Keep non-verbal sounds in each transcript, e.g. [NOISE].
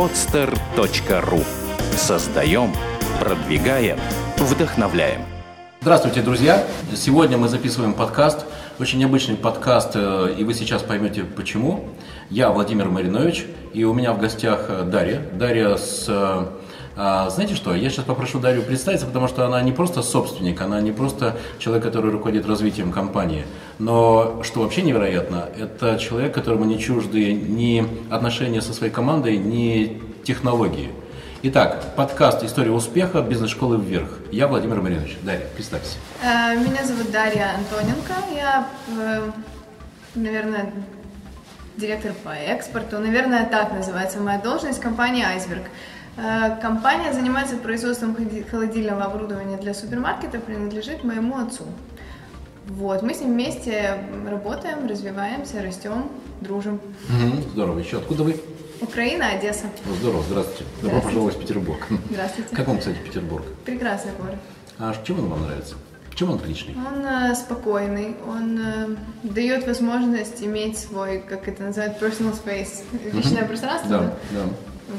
podster.ru Создаем, продвигаем, вдохновляем. Здравствуйте, друзья! Сегодня мы записываем подкаст, очень необычный подкаст, э, и вы сейчас поймете почему. Я Владимир Маринович, и у меня в гостях э, Дарья. Дарья с э, а, знаете что, я сейчас попрошу Дарью представиться, потому что она не просто собственник, она не просто человек, который руководит развитием компании, но, что вообще невероятно, это человек, которому не чужды ни отношения со своей командой, ни технологии. Итак, подкаст «История успеха. Бизнес-школы вверх». Я Владимир Маринович. Дарья, представься. Э, меня зовут Дарья Антоненко. Я, э, наверное, директор по экспорту. Наверное, так называется моя должность компании «Айсберг». Э, компания занимается производством холодильного оборудования для супермаркета, принадлежит моему отцу. Вот, мы с ним вместе работаем, развиваемся, растем, дружим. Угу, здорово. Еще откуда вы? Украина, Одесса. Ну, здорово, здравствуйте. Добро пожаловать в Петербург. Здравствуйте. [LAUGHS] Как вам, кстати, Петербург? Прекрасный город. А чем он вам нравится? Чем он отличный? Он э, спокойный, он э, дает возможность иметь свой, как это называют, personal space, личное пространство. Да, да.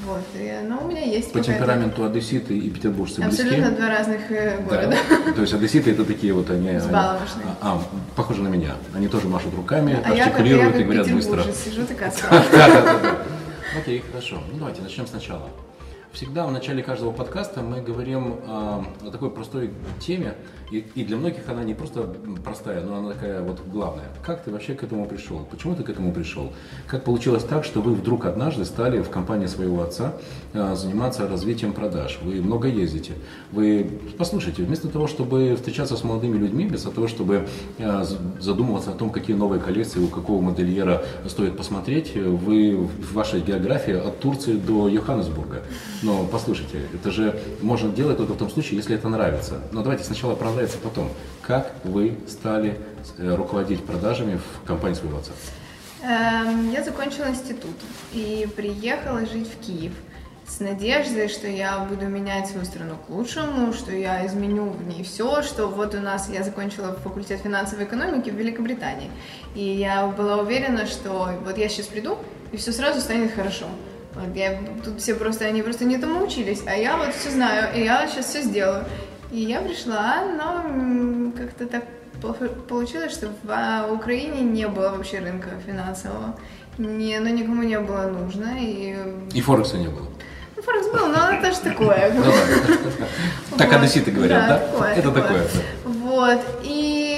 Вот, и, ну, у меня есть По темпераменту одесситы и петербуржцы Абсолютно близки? два разных э, города. Да. [LAUGHS] То есть одесситы это такие вот они... Взбалмошные. они- А, похоже на меня. Они тоже машут руками, А я как, я артикулируют и говорят быстро. сижу такая. [LAUGHS] Окей, хорошо. Ну давайте начнем сначала. Всегда в начале каждого подкаста мы говорим э, о такой простой теме, и, и для многих она не просто простая, но она такая вот главная. Как ты вообще к этому пришел? Почему ты к этому пришел? Как получилось так, что вы вдруг однажды стали в компании своего отца э, заниматься развитием продаж? Вы много ездите. Вы, послушайте, вместо того, чтобы встречаться с молодыми людьми, вместо того, чтобы э, задумываться о том, какие новые коллекции у какого модельера стоит посмотреть, вы в вашей географии от Турции до Йоханнесбурга. Но послушайте, это же можно делать только в том случае, если это нравится. Но давайте сначала про нравится потом. Как вы стали э, руководить продажами в компании своего отца? Эм, Я закончила институт и приехала жить в Киев с надеждой, что я буду менять свою страну к лучшему, что я изменю в ней все, что вот у нас я закончила факультет финансовой экономики в Великобритании. И я была уверена, что вот я сейчас приду, и все сразу станет хорошо. Вот я, тут все просто, они просто не тому учились, а я вот все знаю, и я сейчас все сделаю. И я пришла, но как-то так получилось, что в а, Украине не было вообще рынка финансового. Не, оно никому не было нужно. И И Форекса не было. ну, Форекс был, но это же такое. [LAUGHS] Ну. Так одесситы говорят, да? Это такое. Вот. И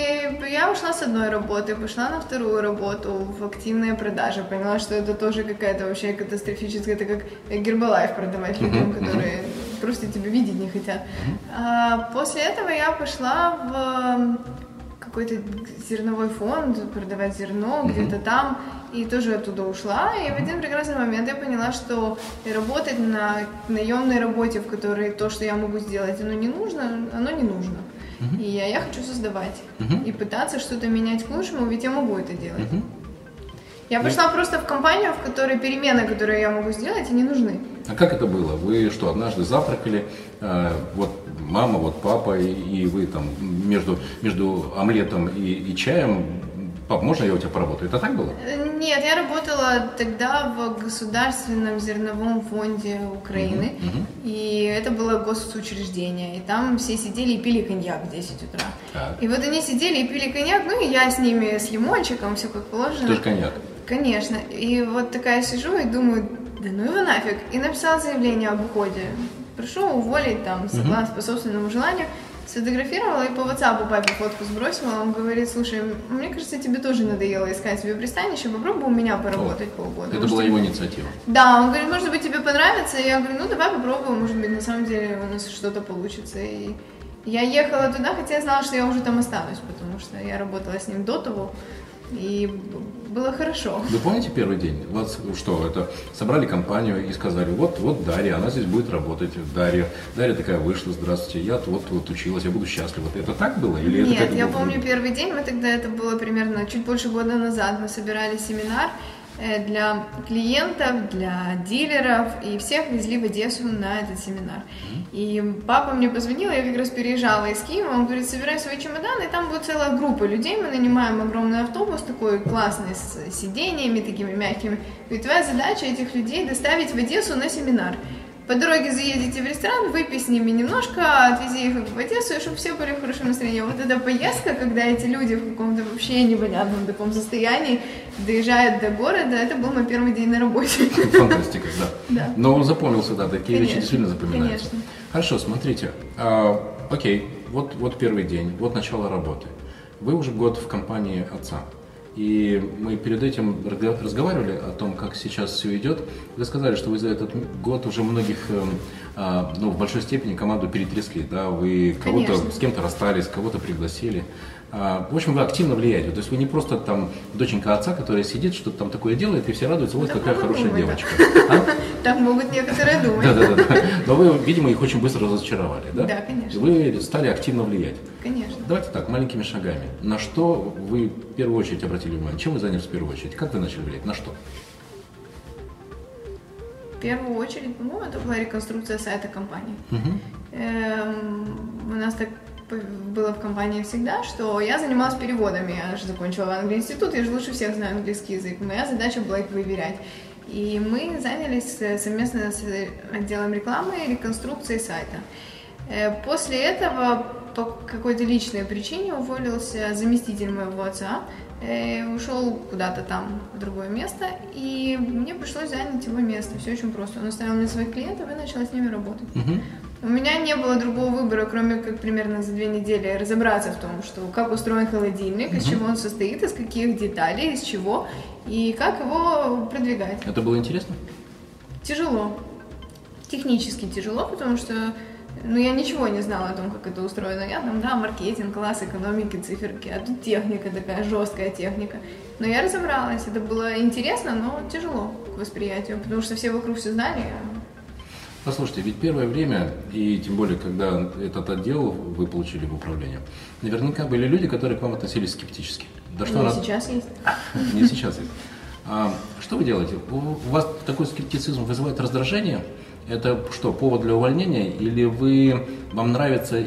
я ушла с одной работы, пошла на вторую работу в активные продажи. Поняла, что это тоже какая-то вообще катастрофическая, это как Гербалайф продавать людям, которые просто тебя видеть не хотят. А после этого я пошла в какой-то зерновой фонд, продавать зерно где-то там, и тоже оттуда ушла. И в один прекрасный момент я поняла, что работать на наемной работе, в которой то, что я могу сделать, оно не нужно, оно не нужно. И я, я хочу создавать Мгм. и пытаться что-то менять к лучшему, ведь я могу это делать. Мгм. Я пришла просто в компанию, в которой перемены, которые я могу сделать, они нужны. А как это было? Вы что, однажды завтракали, э, вот мама, вот папа, и, и вы там между, между омлетом и, и чаем, пап, можно я у тебя поработаю? Это так было? Э, Нет, я работала тогда в Государственном зерновом фонде Украины, Мгм. и это было госучреждение, и там все сидели и пили коньяк в 10 утра. Так. И вот они сидели и пили коньяк, ну и я с ними, с лимончиком, все как положено. Тоже коньяк. Конечно. И вот такая сижу и думаю, да ну его нафиг. И написала заявление об уходе. Прошу уволить там, согласно по собственному желанию. Сфотографировала и по WhatsApp папе фотку сбросила. Он говорит, слушай, мне кажется, тебе тоже надоело искать себе пристанище, попробуй у меня поработать полгода. Это Может, была его инициатива. Да, он говорит, может быть, тебе понравится. И я говорю, ну давай попробуем, может быть, на самом деле у нас что-то получится. И я ехала туда, хотя я знала, что я уже там останусь, потому что я работала с ним до того. И было хорошо. Вы помните первый день? Вас что, это собрали компанию и сказали, вот, вот Дарья, она здесь будет работать. Дарья, Дарья такая вышла, здравствуйте, я вот, вот училась, я буду счастлива. Это так было? Или это Нет, как я помню первый день, мы тогда, это было примерно чуть больше года назад, мы собирали семинар, для клиентов, для дилеров, и всех везли в Одессу на этот семинар. И папа мне позвонил, я как раз переезжала из Киева, он говорит, собирай свои чемоданы, и там будет целая группа людей, мы нанимаем огромный автобус, такой классный, с сидениями такими мягкими. И твоя задача этих людей доставить в Одессу на семинар. По дороге заедете в ресторан, выпей с ними немножко, отвези их в Одессу, и чтобы все были в хорошем настроении. Вот эта поездка, когда эти люди в каком-то вообще непонятном таком состоянии доезжают до города, это был мой первый день на работе. Фантастика, да. [LAUGHS] Да. Но он запомнился, да, такие вещи Конечно, действительно запоминаются. конечно. Хорошо, смотрите. а, окей, вот, вот первый день, вот начало работы. Вы уже год в компании отца. И мы перед этим разговаривали о том, как сейчас все идет. Вы сказали, что вы за этот год уже многих, эм, ну, в большой степени команду перетрясли, да, вы кого-то с кем-то расстались, кого-то пригласили. А, В общем, вы активно влияете. То есть вы не просто там доченька отца, которая сидит, что-то там такое делает, и все радуются, вот какая хорошая думать, да. девочка. [LAUGHS] А? Так могут некоторые думать. Да, да, да. Но вы, видимо, их очень быстро разочаровали, да? Да, конечно. Вы стали активно влиять. Конечно. Давайте так, маленькими шагами. На что вы в первую очередь обратили внимание? Чем вы занялись в первую очередь? Как вы начали влиять? На что? В первую очередь, по-моему, это была реконструкция сайта компании. Мгм. Эм, у нас так было в компании всегда, что я занималась переводами. Я же закончила английский институт, я же лучше всех знаю английский язык. Моя задача была их выверять. И мы занялись э, совместно с отделом рекламы реконструкцией сайта. Э, После этого по какой-то личной причине уволился заместитель моего отца, ушел куда-то там в другое место, и мне пришлось занять его место. Все очень просто. Он оставил мне своих клиентов и начала с ними работать. Мгм. У меня не было другого выбора, кроме как примерно за две недели разобраться в том, что как устроен холодильник, из чего он состоит, из каких деталей, из чего, и как его продвигать. Это было интересно? Тяжело. Технически тяжело, потому что ну, я ничего не знала о том, как это устроено. Я там, да, маркетинг, класс экономики, циферки, а тут техника такая, жесткая техника. Но я разобралась, это было интересно, но тяжело к восприятию, потому что все вокруг все знали, а Послушайте, ведь первое время, и тем более, когда этот отдел вы получили в управление, наверняка были люди, которые к вам относились скептически. Да что и она- сейчас есть. Не сейчас. есть. А, что вы делаете? У вас такой скептицизм вызывает раздражение? Это что, повод для увольнения? Или вы, вам нравится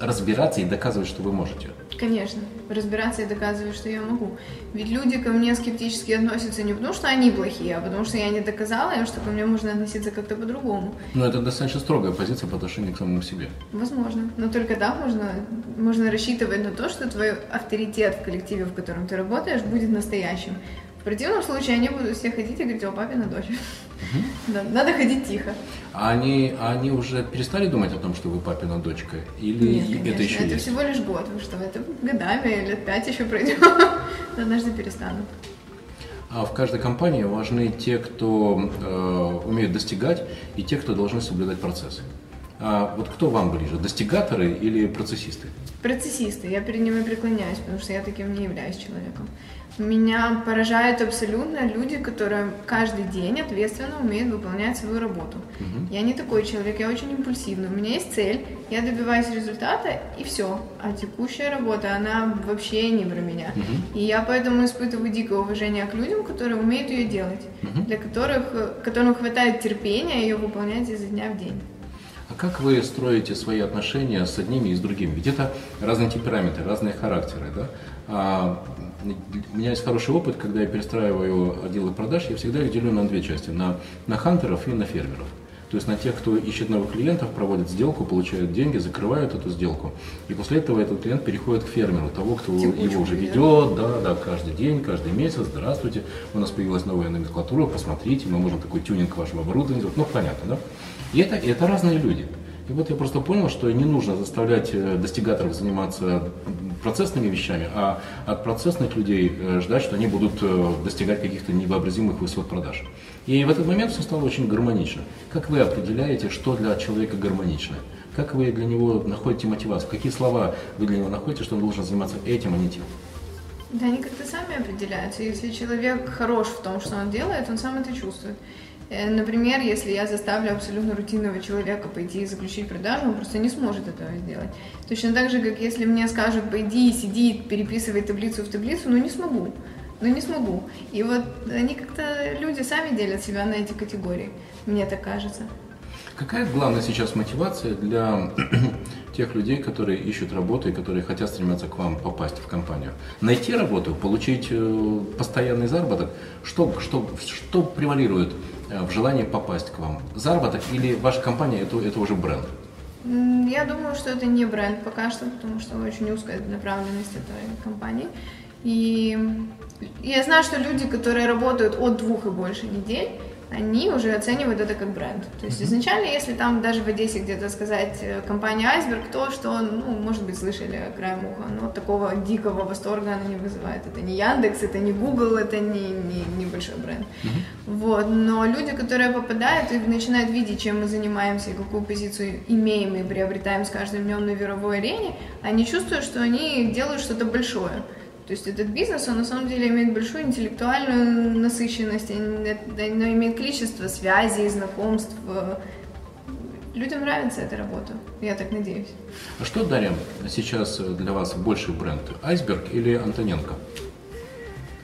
разбираться и доказывать, что вы можете? Конечно, разбираться и доказывать, что я могу. Ведь люди ко мне скептически относятся не потому, что они плохие, а потому что я не доказала им, что ко мне можно относиться как-то по-другому. Но это достаточно строгая позиция по отношению к самому себе. Возможно. Но только так можно, можно рассчитывать на то, что твой авторитет в коллективе, в котором ты работаешь, будет настоящим. В противном случае они будут все ходить и говорить, о, папина дочь. Да, Надо ходить тихо. А они, они уже перестали думать о том, что вы папина дочка? Или Нет, это конечно, еще это есть? всего лишь год. Вы что, это годами, лет пять еще пройдет. [LAUGHS] Однажды перестанут. А в каждой компании важны те, кто э, умеют достигать, и те, кто должны соблюдать процессы. А вот кто вам ближе, достигаторы или процессисты? Процессисты, я перед ними преклоняюсь, потому что я таким не являюсь человеком. Меня поражают абсолютно люди, которые каждый день ответственно умеют выполнять свою работу. Я не такой человек, я очень импульсивный. У меня есть цель, я добиваюсь результата и все. А текущая работа, она вообще не про меня. И я поэтому испытываю дикое уважение к людям, которые умеют ее делать, для которых, которым хватает терпения ее выполнять изо дня в день. Как вы строите свои отношения с одними и с другими? Ведь это разные темпераменты, разные характеры, да? А, у меня есть хороший опыт, когда я перестраиваю отделы продаж, я всегда их делю на две части, на, на хантеров и на фермеров. То есть на тех, кто ищет новых клиентов, проводит сделку, получают деньги, закрывают эту сделку. И после этого этот клиент переходит к фермеру, того, кто Текучку его уже ведет. да, да, каждый день, каждый месяц, здравствуйте, у нас появилась новая номенклатура, посмотрите, мы можем такой тюнинг вашего оборудования сделать, ну, понятно, да? И это, это разные люди. И вот я просто понял, что не нужно заставлять э, достигаторов заниматься процессными вещами, а от процессных людей э, ждать, что они будут э, достигать каких-то невообразимых высот продаж. И в этот момент все стало очень гармонично. Как вы определяете, что для человека гармонично? Как вы для него находите мотивацию? Какие слова вы для него находите, что он должен заниматься этим, а не тем? Да, они как-то сами определяются. Если человек хорош в том, что он делает, он сам это чувствует. Э, Например, если я заставлю абсолютно рутинного человека пойти и заключить продажу, он просто не сможет этого сделать. Точно так же, как если мне скажут, пойди, сиди, переписывай таблицу в таблицу, ну не смогу. но не смогу. И вот они как-то, люди сами делят себя на эти категории, мне так кажется. Какая главная сейчас мотивация для тех людей, которые ищут работу и которые хотят стремиться к вам попасть в компанию? Найти работу, получить э, постоянный заработок? Что, что, что превалирует э, в желании попасть к вам? Заработок или ваша компания это, это уже бренд? Я думаю, что это не бренд пока что, потому что очень узкая направленность этой компании. И я знаю, что люди, которые работают от двух и больше недель, они уже оценивают это как бренд. То есть изначально, если там даже в Одессе где-то сказать э, компания Айсберг, то, что, ну, может быть, слышали краем уха, но такого дикого восторга она не вызывает. Это не Яндекс, это не Google, это не, не, не большой бренд. Mm-hmm. Вот. Но люди, которые попадают и начинают видеть, чем мы занимаемся и какую позицию имеем и приобретаем с каждым днем на мировой арене, они чувствуют, что они делают что-то большое. То есть этот бизнес, он на самом деле имеет большую интеллектуальную насыщенность, но имеет количество связей, знакомств. Людям нравится эта работа, я так надеюсь. А что, Дарья, сейчас для вас больший бренд? Айсберг или Антоненко?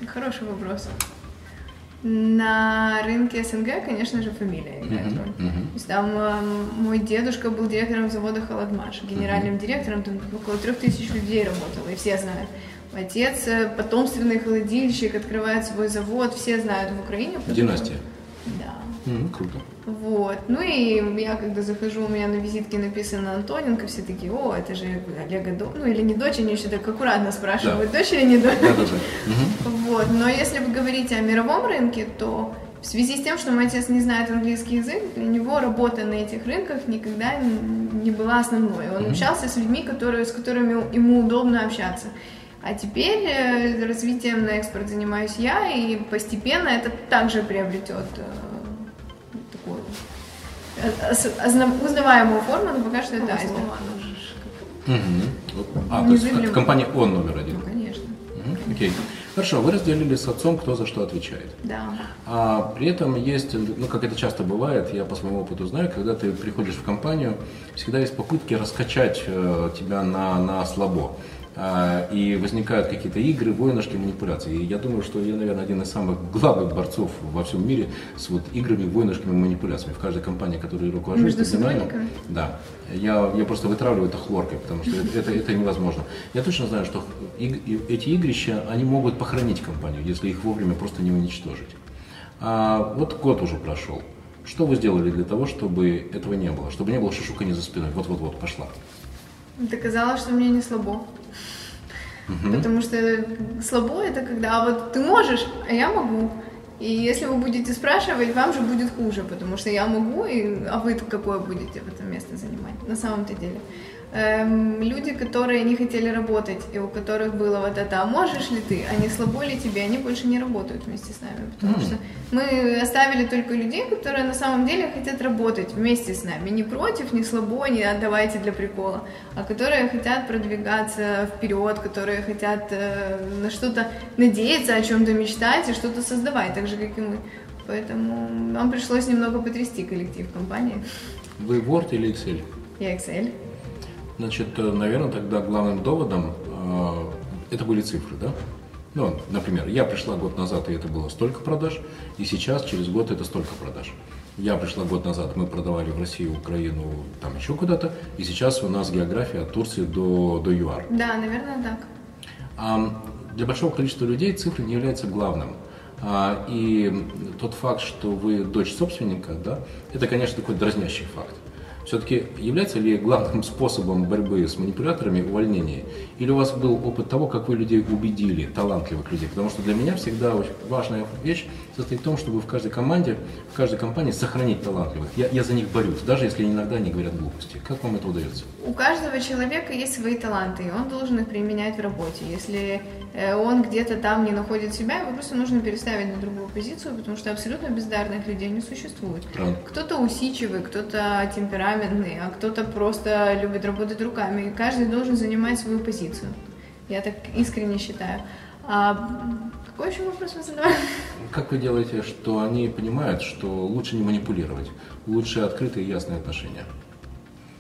Хороший вопрос. На рынке СНГ, конечно же, фамилия играет роль. Uh-huh. То есть там э, мой дедушка был директором завода «Холодмаш», генеральным uh-huh. директором, там около трех тысяч людей работало, и все знают. Отец э, потомственный холодильщик, открывает свой завод, все знают в Украине. Династия. Да. Mm, круто. Вот. Ну и я когда захожу, у меня на визитке написано Антоненко, все такие, о, это же Олега дочь, ну или не дочь, они еще так аккуратно спрашивают, да. дочь или не дочь. Да, да, да. Вот. Но если вы говорите о мировом рынке, то в связи с тем, что мой отец не знает английский язык, для него работа на этих рынках никогда не была основной. Он mm-hmm. общался с людьми, которые, с которыми ему удобно общаться. А теперь э, развитием на экспорт занимаюсь я, и постепенно это также приобретет э, такую узнаваемую форму, но пока что это айсберг. Угу. А, то есть в компании он номер один? Ну, конечно. Угу. Окей. Хорошо, вы разделили с отцом, кто за что отвечает. Да. А при этом есть, ну как это часто бывает, я по своему опыту знаю, когда ты приходишь в компанию, всегда есть попытки раскачать э, тебя на, на слабо. А, и возникают какие-то игры, войнышки, манипуляции. И я думаю, что я, наверное, один из самых главных борцов во всем мире с вот играми, войнышками, манипуляциями. В каждой компании, которую руковожу, Между знаю, да, я, я просто вытравливаю это хлоркой, потому что это, это невозможно. Я точно знаю, что эти игрища, они могут похоронить компанию, если их вовремя просто не уничтожить. А вот год уже прошел. Что вы сделали для того, чтобы этого не было? Чтобы не было шушукани за спиной? Вот-вот-вот, пошла. Доказала, что мне не слабо. Угу. Потому что слабо это когда вот ты можешь, а я могу. И если вы будете спрашивать, вам же будет хуже, потому что я могу, и, а вы какое будете в этом место занимать на самом-то деле эм, люди, которые не хотели работать, и у которых было вот это, а можешь ли ты, а не слабо ли тебе, они больше не работают вместе с нами, потому mm. что мы оставили только людей, которые на самом деле хотят работать вместе с нами, не против, не слабо, не отдавайте для прикола, а которые хотят продвигаться вперед, которые хотят э, на что-то надеяться, о чем-то мечтать и что-то создавать, так же, как и мы. Поэтому нам пришлось немного потрясти коллектив компании. Вы Word или Excel? Я Excel. Значит, э, наверное, тогда главным доводом э, это были цифры, да? Ну, например, я пришла год назад, и это было столько продаж, и сейчас, через год, это столько продаж. Я пришла год назад, мы продавали в Россию, Украину, там еще куда-то, и сейчас у нас география от Турции до, до ЮАР. Да, наверное, так. А для большого количества людей цифры не являются главным. А, и тот факт, что вы дочь собственника, да, это, конечно, такой дразнящий факт. Все-таки является ли главным способом борьбы с манипуляторами увольнение? Или у вас был опыт того, как вы людей убедили, талантливых людей? Потому что для меня всегда очень важная вещь состоит в том, чтобы в каждой команде, в каждой компании сохранить талантливых. Я, я за них борюсь, даже если иногда они говорят глупости. Как вам это удается? У каждого человека есть свои таланты, и он должен их применять в работе. Если Э, он где-то там не находит себя, его просто нужно переставить на другую позицию, потому что абсолютно бездарных людей не существует. Кто-то усидчивый, кто-то темпераментный, а кто-то просто любит работать руками. И каждый должен занимать свою позицию. Я так искренне считаю. А какой еще вопрос вы задавали? Как вы делаете, что они понимают, что лучше не манипулировать, лучше открытые и ясные отношения?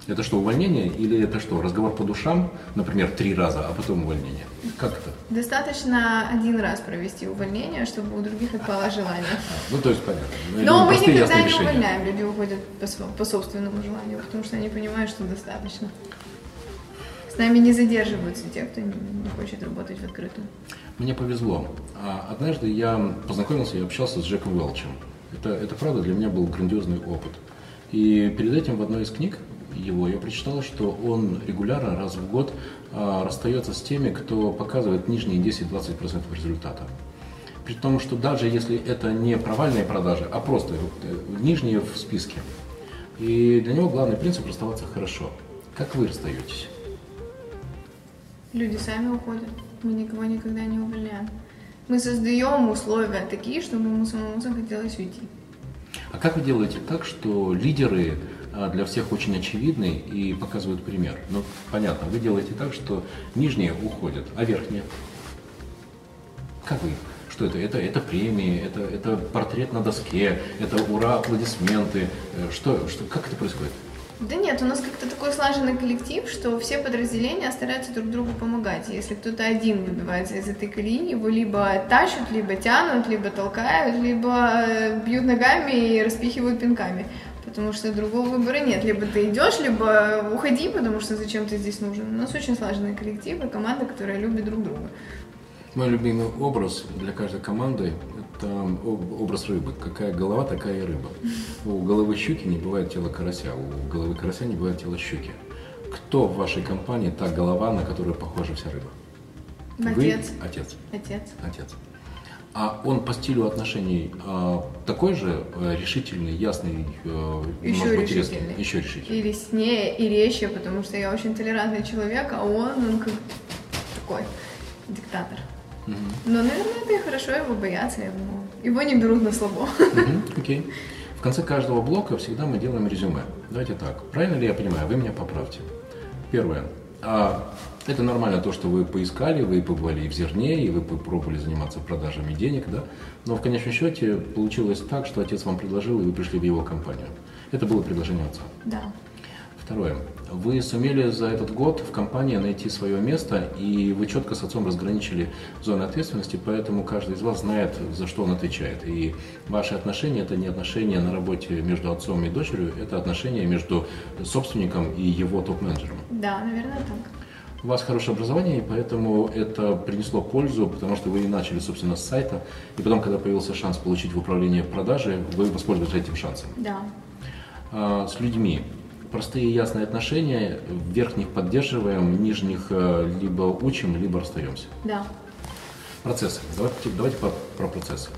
Это что, увольнение или это что, разговор по душам, например, три раза, а потом увольнение? Как это? Достаточно один раз провести увольнение, чтобы у других отпало желание. Ну, то есть понятно. Ну, Но мы никогда не решения. увольняем, люди уходят по собственному желанию, потому что они понимают, что достаточно. С нами не задерживаются те, кто не хочет работать в открытую. Мне повезло. А, Однажды я познакомился и общался с Джеком Уэлчем. Это, это правда для меня был грандиозный опыт. И перед этим в одной из книг его я прочитал, что он регулярно раз в год а, расстается с теми, кто показывает нижние 10-20% результата. При том, что даже если это не провальные продажи, а просто э, нижние в списке. И для него главный принцип расставаться хорошо. Как вы расстаетесь? Люди сами уходят, мы никого никогда не увольняем. Мы создаем условия такие, чтобы ему самому захотелось уйти. А как вы делаете так, что лидеры а, для всех очень очевидны и показывают пример? Ну, понятно, вы делаете так, что нижние уходят, а верхние? Как вы? Что это? Это, это премии, это, это портрет на доске, это ура, аплодисменты. Э, Что, что, как это происходит? Да нет, у нас как-то такой слаженный коллектив, что все подразделения стараются друг другу помогать. Если кто-то один выбивается из этой колеи, его либо тащат, либо тянут, либо толкают, либо э, бьют ногами и распихивают пинками. Потому что другого выбора нет. Либо ты идешь, либо уходи, потому что зачем ты здесь нужен. У нас очень слаженный коллектив и команда, которая любит друг друга. Мой любимый образ для каждой команды – об- образ рыбы. Какая голова, такая и рыба. У головы щуки не бывает тела карася, у головы карася не бывает тела щуки. Кто в вашей компании та голова, на которую похожа вся рыба? Отец. Вы отец. Отец. Отец. А он по стилю отношений а, такой же э, решительный, ясный, э, Еще может быть, резкий? решительный. Еще решительный. И леснее, и резче, потому что я очень толерантный человек, а он, он как такой диктатор. Но, наверное, это и хорошо его бояться, его, его не берут на слабо. Окей. В конце каждого блока всегда мы делаем резюме. Давайте так. Правильно ли я понимаю? Вы меня поправьте. Первое. А, это нормально то, что вы поискали, вы побывали и в зерне, и вы попробовали заниматься продажами денег, да? Но в конечном счете получилось так, что отец вам предложил, и вы пришли в его компанию. Это было предложение отца. Да. Второе. Вы сумели за этот год в компании найти свое место, и вы четко с отцом разграничили зоны ответственности, поэтому каждый из вас знает, за что он отвечает. И ваши отношения – это не отношения на работе между отцом и дочерью, это отношения между собственником и его топ-менеджером. Да, наверное, так. У вас хорошее образование, и поэтому это принесло пользу, потому что вы начали, собственно, с сайта, и потом, когда появился шанс получить в управление продажи, вы воспользовались этим шансом. Да. А, с людьми. Простые ясные отношения, верхних поддерживаем, нижних э, либо учим, либо расстаемся. Да. Процессы. Давайте, давайте про, про процессы.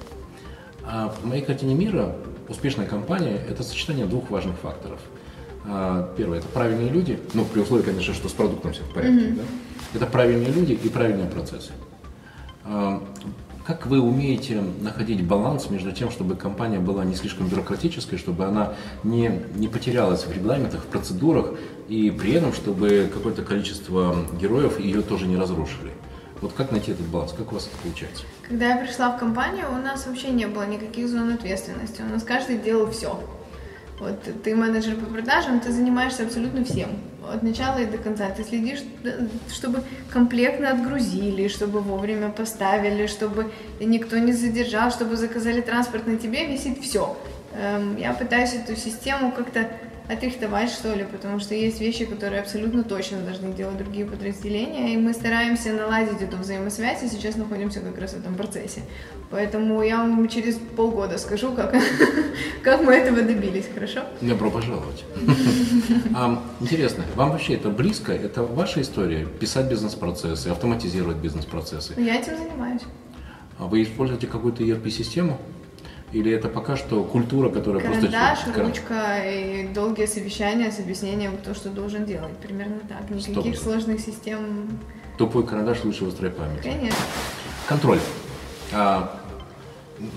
А в моей картине мира успешная компания – это сочетание двух важных факторов. А, Первое – это правильные люди, ну, при условии, конечно, что с продуктом все в порядке. да? Это правильные люди и правильные процессы. Как вы умеете находить баланс между тем, чтобы компания была не слишком бюрократической, чтобы она не, не потерялась в регламентах, в процедурах, и при этом, чтобы какое-то количество героев ее тоже не разрушили? Вот как найти этот баланс? Как у вас это получается? Когда я пришла в компанию, у нас вообще не было никаких зон ответственности. У нас каждый делал все. Вот ты менеджер по продажам, ты занимаешься абсолютно всем. От начала и до конца. Ты следишь, да, чтобы комплектно отгрузили, чтобы вовремя поставили, чтобы никто не задержал, чтобы заказали транспорт на тебе, висит все. Я пытаюсь эту систему как-то отрихтовать, что ли, потому что есть вещи, которые абсолютно точно должны делать другие подразделения, и мы стараемся наладить эту взаимосвязь, и сейчас находимся как раз в этом процессе. Поэтому я вам через полгода скажу, как, [LAUGHS] как мы этого добились, хорошо? Добро пожаловать. [LAUGHS] Интересно, вам вообще это близко? Это ваша история? Писать бизнес-процессы, автоматизировать бизнес-процессы? Я этим занимаюсь. А Вы используете какую-то ERP-систему? Или это пока что культура, которая Карандаш, просто... Кар- ручка и долгие совещания с объяснением, кто что должен делать. Примерно так. Никаких Стоп. сложных систем, Тупой карандаш лучше острой памяти. конечно. Контроль. А,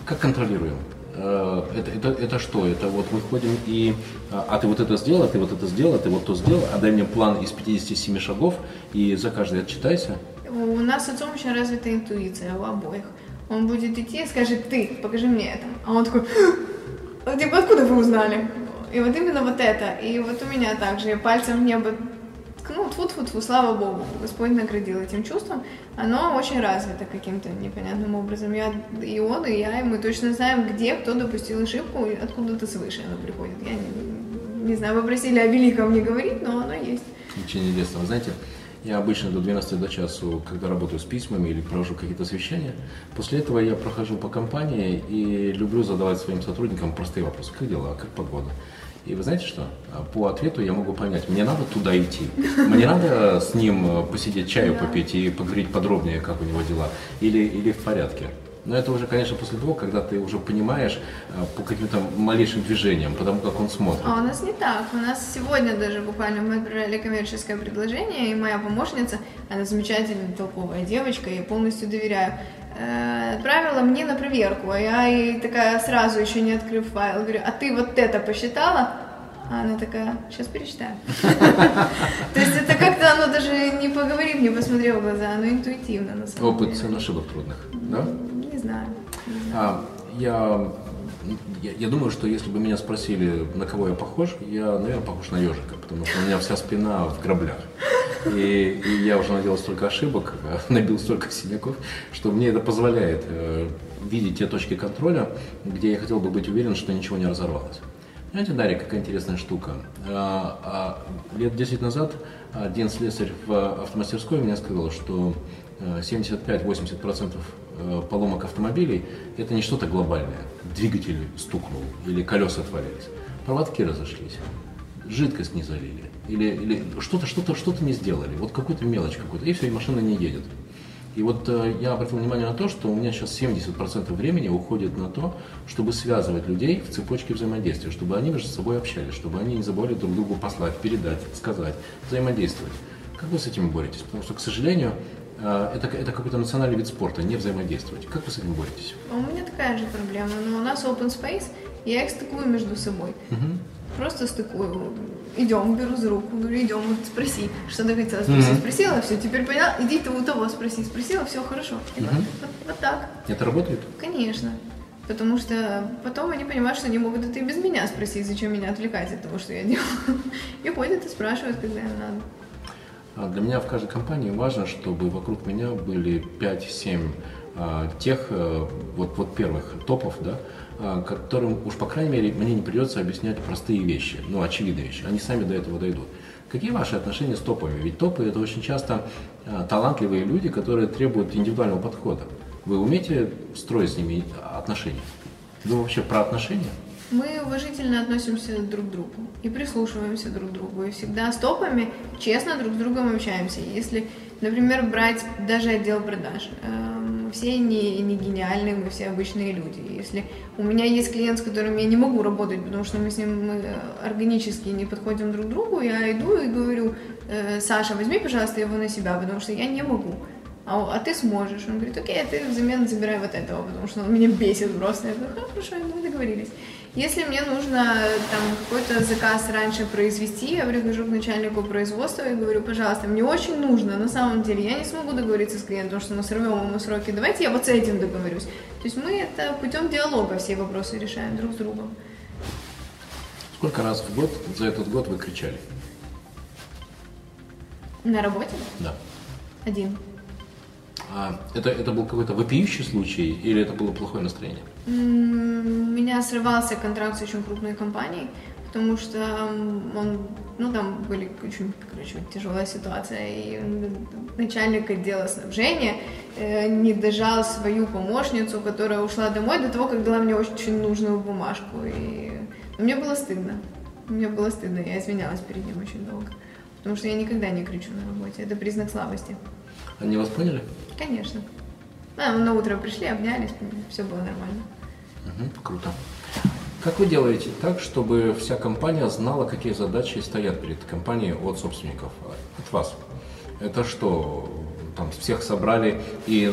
как контролируем? А, Это, это, это что? Это вот мы ходим и... А а ты вот это сделал, а ты вот это сделал, а ты вот то сделал, а дай мне план из 57 шагов, и за каждый отчитайся. У нас с отцом очень развита интуиция у обоих. Он будет идти и скажет, ты, покажи мне это. А он такой, «А, типа, откуда вы узнали? И вот именно вот это. И вот у меня также. Я пальцем в небо ткну, тьфу тьфу тьфу слава богу, Господь наградил этим чувством. Оно очень развито каким-то непонятным образом. Я, и он, и я, и мы точно знаем, где кто допустил ошибку, и откуда-то свыше оно приходит. Я не, не знаю, вы просили о великом не говорить, но оно есть. В течение детства. Знаете, я обычно до 12 до часу, когда работаю с письмами или провожу какие-то совещания, после этого я прохожу по компании и люблю задавать своим сотрудникам простые вопросы. Как дела? Как погода? И вы знаете что? По ответу я могу понять, мне надо туда идти. Мне надо с ним посидеть чаю попить и поговорить подробнее, как у него дела. Или, или в порядке. Но это уже, конечно, после того, когда ты уже понимаешь э, по каким-то малейшим движениям, потому как он смотрит. А у нас не так. У нас сегодня даже буквально мы отправляли коммерческое предложение, и моя помощница, она замечательная, толковая девочка, я полностью доверяю, э, отправила мне на проверку, а я ей такая сразу, еще не открыв файл, говорю, а ты вот это посчитала? А она такая, сейчас перечитаю. [LAUGHS] То есть это как-то оно даже не поговорив, не посмотрев в глаза, оно интуитивно на самом Опыт деле. цен ошибок трудных, да? Знаю. А, я, я, я думаю, что если бы меня спросили, на кого я похож, я, наверное, похож на ежика, потому что у меня вся спина в граблях. И, и я уже наделал столько ошибок, [LAUGHS] набил столько синяков, что мне это позволяет э, видеть те точки контроля, где я хотел бы быть уверен, что ничего не разорвалось. Знаете, Дарья, какая интересная штука. А, а, лет 10 назад один слесарь в автомастерской мне сказал, что 75-80% э, поломок автомобилей – это не что-то глобальное. Двигатель стукнул или колеса отвалились. Проводки разошлись, жидкость не залили или, или что-то, что-то, что-то не сделали. Вот какую-то мелочь какую-то, и все, и машина не едет. И вот э, я обратил внимание на то, что у меня сейчас 70% времени уходит на то, чтобы связывать людей в цепочке взаимодействия, чтобы они между собой общались, чтобы они не забывали друг другу послать, передать, сказать, взаимодействовать. Как вы с этим боретесь? Потому что, к сожалению, э, это, это какой-то национальный вид спорта, не взаимодействовать. Как вы с этим боретесь? У меня такая же проблема, но у нас open space, я их стыкую между собой. Мгм. Просто стыкую. Идем, беру за руку, говорю, идем, вот спроси, что ты хотела спросить. Мгм. Спросила, все, теперь поняла, иди ты у того спроси. Спросила, все, хорошо. Мгм. вот, вот так, Это работает? конечно. Потому что потом они понимают, что они могут это и без меня спросить, зачем меня отвлекать от того, что я делаю. [LAUGHS] И ходят и спрашивают, когда им надо. А Для меня в каждой компании важно, чтобы вокруг меня были 5-7 а, тех а, вот, вот первых топов, да, а, которым уж, по крайней мере, мне не придется объяснять простые вещи, ну, очевидные вещи. Они сами до этого дойдут. Какие ваши отношения с топами? Ведь топы – это очень часто талантливые люди, которые требуют индивидуального подхода. Вы умеете строить с ними отношения? Вы вообще про отношения? Мы уважительно относимся друг к другу и прислушиваемся друг к другу. И всегда с топами честно друг с другом общаемся. Если, например, брать даже отдел продаж, эм, все не, не гениальные, мы все обычные люди. Если у меня есть клиент, с которым я не могу работать, потому что мы с ним мы органически не подходим друг к другу, я иду и говорю, «Э, Саша, возьми, пожалуйста, его на себя, потому что я не могу. А, а ты сможешь. Он говорит, окей, а ты взамен забирай вот этого, потому что он меня бесит просто. Я говорю, хорошо, мы договорились. Если мне нужно там какой-то заказ раньше произвести, я прихожу к начальнику производства и говорю, пожалуйста, мне очень нужно, на самом деле, я не смогу договориться с клиентом, что мы сорвем ему сроки, давайте я вот с этим договорюсь. То есть мы это путем диалога все вопросы решаем друг с другом. Сколько раз в год за этот год вы кричали? На работе Да. один. А это, это был какой-то вопиющий случай или это было плохое настроение? У меня срывался контракт с очень крупной компанией, потому что он, ну там были очень, короче, тяжелая ситуация, и начальник отдела снабжения э, не дожал свою помощницу, которая ушла домой до того, как дала мне очень нужную бумажку, и ну, мне было стыдно, мне было стыдно, я извинялась перед ним очень долго, потому что я никогда не кричу на работе, это признак слабости, Они вас поняли? конечно. А, на утро пришли, обнялись, все было нормально. Мгм, круто. Как вы делаете так, чтобы вся компания знала, какие задачи стоят перед компанией от собственников, от вас? Это что, там всех собрали и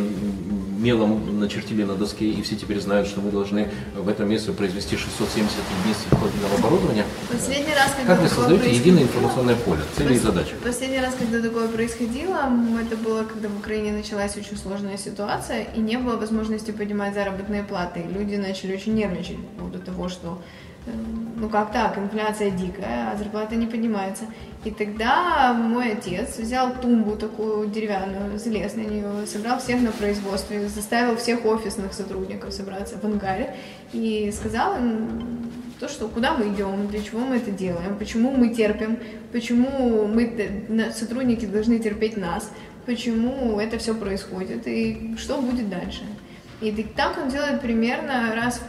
мелом начертили на доске, и все теперь знают, что мы должны в этом месяце произвести 670 единиц исходного оборудования? Последний раз, когда Как вы создаете единое информационное поле, цели и задачи? Последний раз, когда такое происходило, это было, когда в Украине началась очень сложная ситуация, и не было возможности поднимать заработные платы. Люди начали очень нервничать по поводу того, что э, ну как так, инфляция дикая, а зарплата не поднимается. И тогда мой отец взял тумбу такую деревянную, залез на нее, собрал всех на производстве, заставил всех офисных сотрудников собраться в ангаре и сказал им то, что куда мы идем, для чего мы это делаем, почему мы терпим, почему мы, сотрудники должны терпеть нас, почему это все происходит? И что будет дальше. И так он делает примерно раз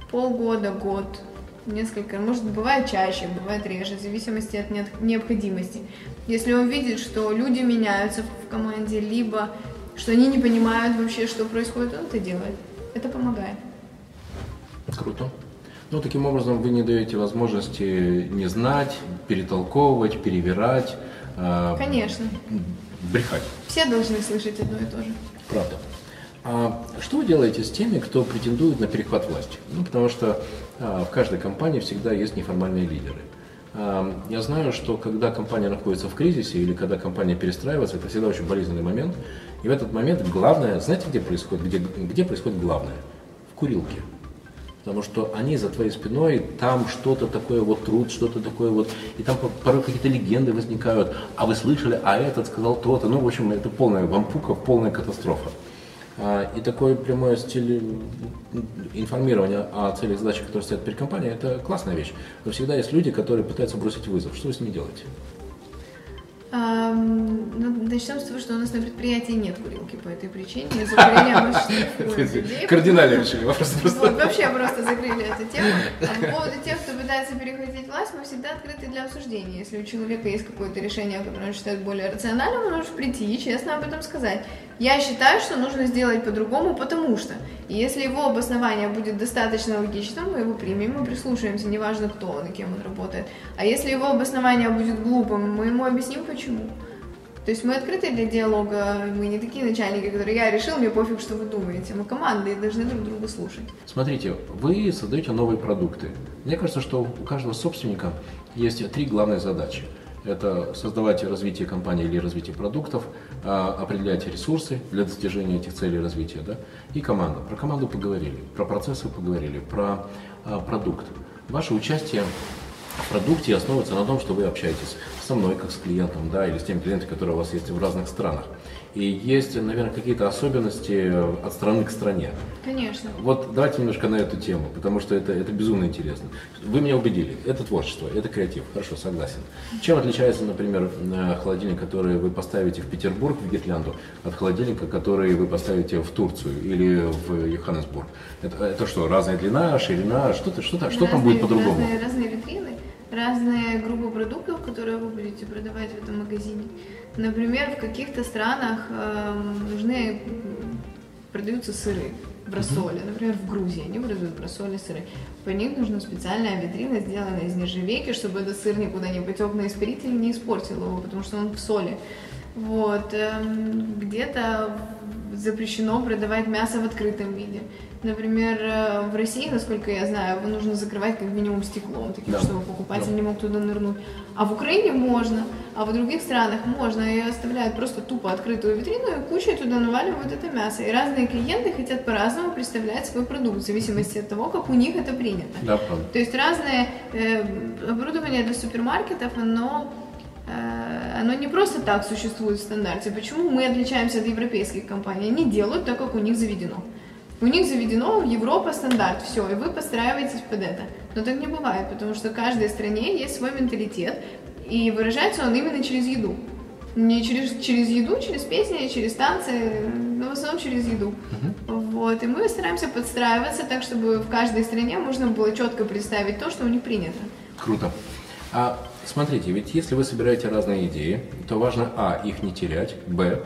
в полгода, год, несколько, может, бывает чаще, бывает реже, в зависимости от необходимости. Если он видит, что люди меняются в команде, либо что они не понимают вообще, что происходит, он это делает. Это помогает. Круто. Ну, таким образом, вы не даете возможности не знать, перетолковывать, перевирать. Э, Конечно. Брехать. Все должны слышать одно и то же. Правда. А что вы делаете с теми, кто претендует на перехват власти? Ну, потому что а, в каждой компании всегда есть неформальные лидеры. А, я знаю, что когда компания находится в кризисе или когда компания перестраивается, это всегда очень болезненный момент. И в этот момент главное, знаете, где происходит, где, где происходит главное? В курилке. Потому что они за твоей спиной, там что-то такое вот труд, что-то такое вот, и там порой какие-то легенды возникают, а вы слышали, а этот сказал то-то. Ну, в общем, это полная вампука, полная катастрофа. А, и такой прямой стиль информирования о целях и задачах, которые стоят перед компанией, это классная вещь. Но всегда есть люди, которые пытаются бросить вызов. Что вы с ними делаете? Ну, начнем с того, что у нас на предприятии нет курилки по этой причине. За курение мы [LAUGHS] Кардинально решили вопрос вообще просто закрыли эту тему. А по поводу тех, кто пытается перехватить власть, мы всегда открыты для обсуждения. Если у человека есть какое-то решение, которое он считает более рациональным, он может прийти и честно об этом сказать. Я считаю, что нужно сделать по-другому, потому что. И если его обоснование будет достаточно логичным, мы его примем и прислушаемся, неважно кто он и кем он работает. А если его обоснование будет глупым, мы ему объясним, почему. То есть мы открыты для диалога, мы не такие начальники, которые я решил, мне пофиг, что вы думаете. Мы команды и должны друг друга слушать. Смотрите, вы создаете новые продукты. Мне кажется, что у каждого собственника есть три главные задачи. Это создавать развитие компании или развитие продуктов, а, определять ресурсы для достижения этих целей развития, да, и команда. Про команду поговорили, про процессы поговорили, про а, продукт. Ваше участие в продукте основывается на том, что вы общаетесь со мной, как с клиентом, да, или с теми клиентами, которые у вас есть в разных странах. И есть, наверное, какие-то особенности от страны к стране. Конечно. Вот давайте немножко на эту тему, потому что это, это безумно интересно. Вы меня убедили, это творчество, это креатив, хорошо, согласен. Чем отличается, например, э, холодильник, который вы поставите в Петербург, в Гитлянду, от холодильника, который вы поставите в Турцию или в Йоханнесбург? Это, это что, разная длина, ширина, что-то, что-то, что там будет по-другому? Разные, разные витрины разные группы продуктов, которые вы будете продавать в этом магазине. Например, в каких-то странах э, нужны продаются сыры в рассоле. Например, в Грузии они продают в рассоле сыры. По них нужна специальная витрина, сделанная из нержавейки, чтобы этот сыр никуда не потек на испаритель не испортил его, потому что он в соли. Вот. Эм, где-то запрещено продавать мясо в открытом виде. Например, э, в России, насколько я знаю, его нужно закрывать как минимум стеклом, таким, да. чтобы покупатель да. не мог туда нырнуть. А в Украине можно, а в других странах можно, и оставляют просто тупо открытую витрину и кучей туда наваливают это мясо. И разные клиенты хотят по-разному представлять свой продукт, в зависимости от того, как у них это принято. Да, правда. То есть разное э, оборудование для супермаркетов, оно э, оно не просто так существует в стандарте. Почему мы отличаемся от европейских компаний? Они делают так, как у них заведено. У них заведено Европа стандарт, все, и вы подстраиваетесь под это. Но так не бывает, потому что в каждой стране есть свой менталитет, и выражается он именно через еду. Не через, через еду, через песни, через танцы, но в основном через еду. Uh-huh. Вот, и мы стараемся подстраиваться так, чтобы в каждой стране можно было четко представить то, что у них принято. Круто. А смотрите, ведь если вы собираете разные идеи, то важно, а, их не терять, б,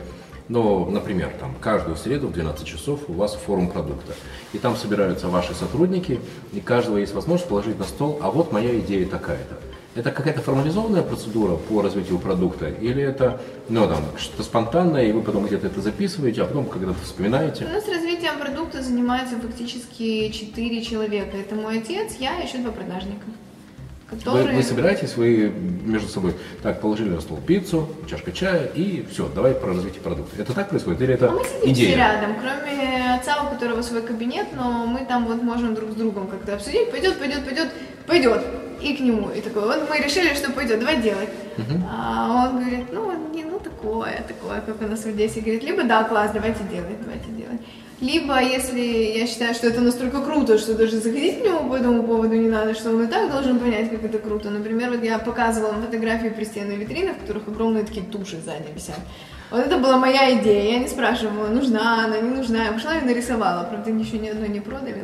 но, например, там, каждую среду в 12 часов у вас форум продукта. И там собираются ваши сотрудники, и каждого есть возможность положить на стол, а вот моя идея такая-то. Это какая-то формализованная процедура по развитию продукта, или это ну, там, что-то спонтанное, и вы потом где-то это записываете, а потом когда-то вспоминаете? У нас развитием продукта занимается фактически 4 человека. Это мой отец, я и еще два продажника. Вы, которые... вы собираетесь, вы между собой так положили на стол пиццу, чашка чая и все, давай про развитие продукта. Это так происходит или это А мы сидим все идея? рядом, кроме отца, у которого свой кабинет, но мы там вот можем друг с другом как-то обсудить, пойдет, пойдет, пойдет, пойдет. И к нему. И такой, вот мы решили, что пойдет, давай делать. А он говорит, ну, не, ну такое, такое, как у нас в Одессе. Говорит, либо да, класс, давайте делать, давайте делать. Либо, если я считаю, что это настолько круто, что даже заходить к нему по этому поводу не надо, что он и так должен понять, как это круто. Например, вот я показывала фотографии пристенной витрины, в которых огромные такие туши сзади висят. Вот это была моя идея. Я не спрашивала, нужна она, не нужна. Я пошла и нарисовала. Правда, еще ни одной не продали,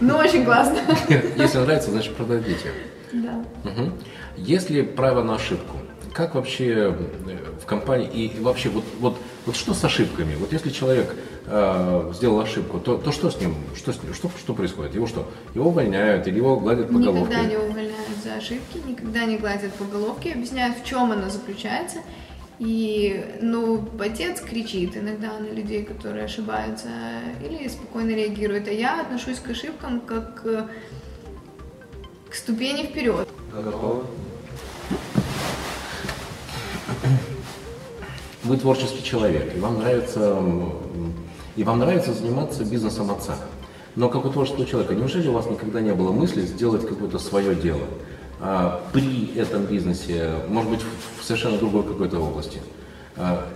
но, [LAUGHS] очень классно. Если нравится, значит продадите. Да. Мгм. Есть ли право на ошибку? Как вообще э, в компании и вообще вот, вот, что с ошибками? Вот если человек э, сделал ошибку, то, то что с ним? Что, с ним? Что, что происходит? Его что? Его увольняют или его гладят по головке? Никогда не увольняют за ошибки, никогда не гладят по головке, объясняют, в чем она заключается. И, ну, отец кричит иногда на людей, которые ошибаются, или спокойно реагирует. А я отношусь к ошибкам как э, к ступени вперед. Готовы? Вы творческий человек, и вам нравится, и вам нравится заниматься бизнесом отца. Но как у творческого человека, неужели у вас никогда не было мысли сделать какое-то свое дело а, при этом бизнесе, может быть, в совершенно другой какой-то области? А,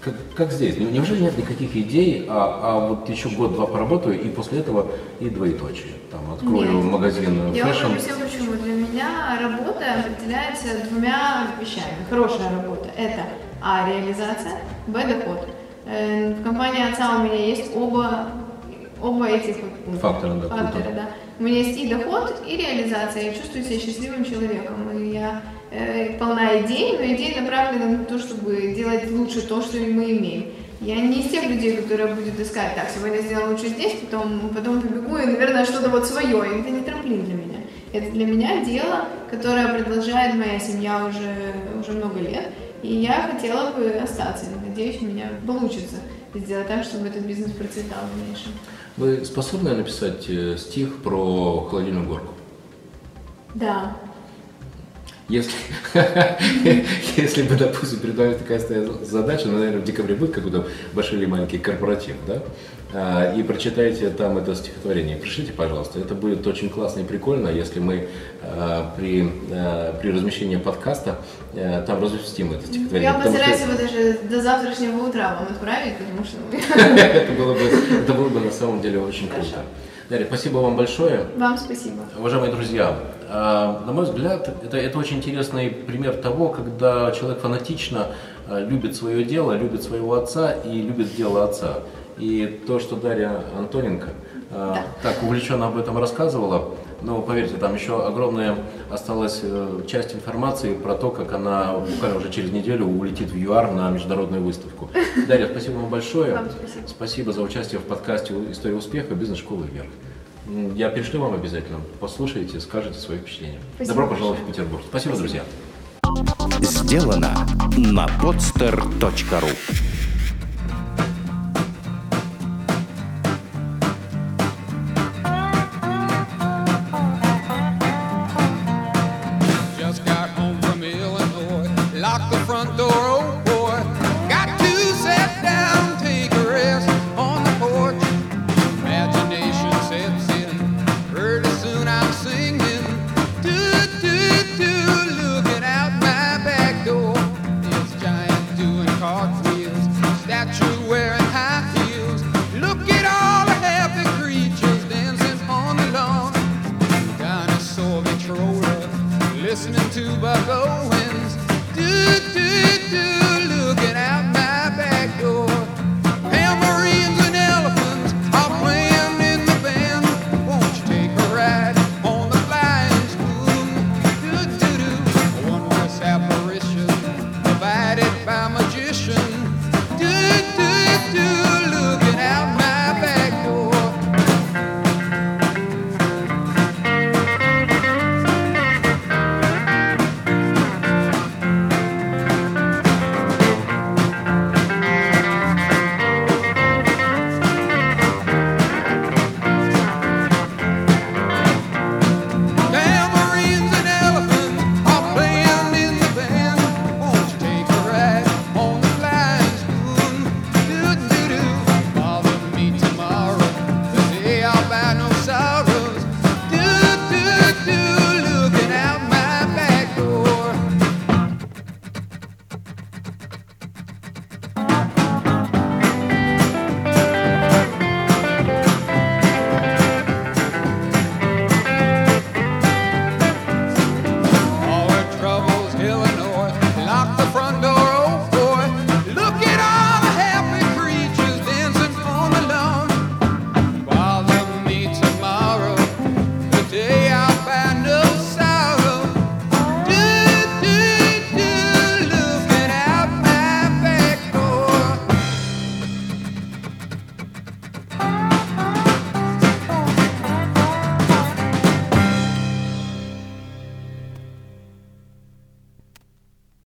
как, как здесь? Не- Неужели нет никаких идей, а, а вот еще год-два поработаю, и после этого и двоеточие? Там открою Нет. магазин Я fashion. вам объясню почему. Для меня работа определяется двумя вещами. Хорошая работа – это А. Реализация, Б. Доход. Э, В компании отца у меня есть оба, оба этих вот. Фактора, да, Фактора, да. У меня есть и доход, и реализация. Я чувствую себя счастливым человеком. И я э, полна идей, но идеи направлены на то, чтобы делать лучше то, что мы имеем. Я не из тех людей, которые будут искать, так, сегодня сделал лучше здесь, потом, потом побегу и, наверное, что-то вот свое. И это не трамплин для меня. Это для меня дело, которое продолжает моя семья уже, уже много лет. И я хотела бы остаться. Надеюсь, у меня получится сделать так, чтобы этот бизнес процветал в дальнейшем. Вы способны написать э, стих про холодильную горку? Да. Если, [LAUGHS] если бы, допустим, перед вами такая задача, ну, наверное, в декабре будет какой-то большой или маленький корпоратив, да? А, И прочитаете там это стихотворение. Пришлите, пожалуйста. Это будет очень классно и прикольно, если мы а, при, а, при размещении подкаста там разместим это стихотворение. Я потому что постараюсь его даже до завтрашнего утра вам отправить, потому что [LAUGHS] [LAUGHS] это было бы, это было бы на самом деле очень круто. Дарья, спасибо вам большое. вам спасибо. Уважаемые друзья, на мой взгляд, это, это очень интересный пример того, когда человек фанатично любит свое дело, любит своего отца и любит дело отца. И то, что Дарья Антоненко а, так увлеченно об этом рассказывала, но поверьте, там еще огромная осталась э, часть информации про то, как она буквально уже через неделю улетит в ЮАР на международную выставку. [LAUGHS] Дарья, спасибо вам большое. Вам спасибо. Спасибо за участие в подкасте «История успеха. Бизнес-школы вверх». Я пришлю вам обязательно. Послушайте, скажете свои впечатления. Спасибо Добро пожаловать в. Петербург. Спасибо, друзья. Сделано на podster.ru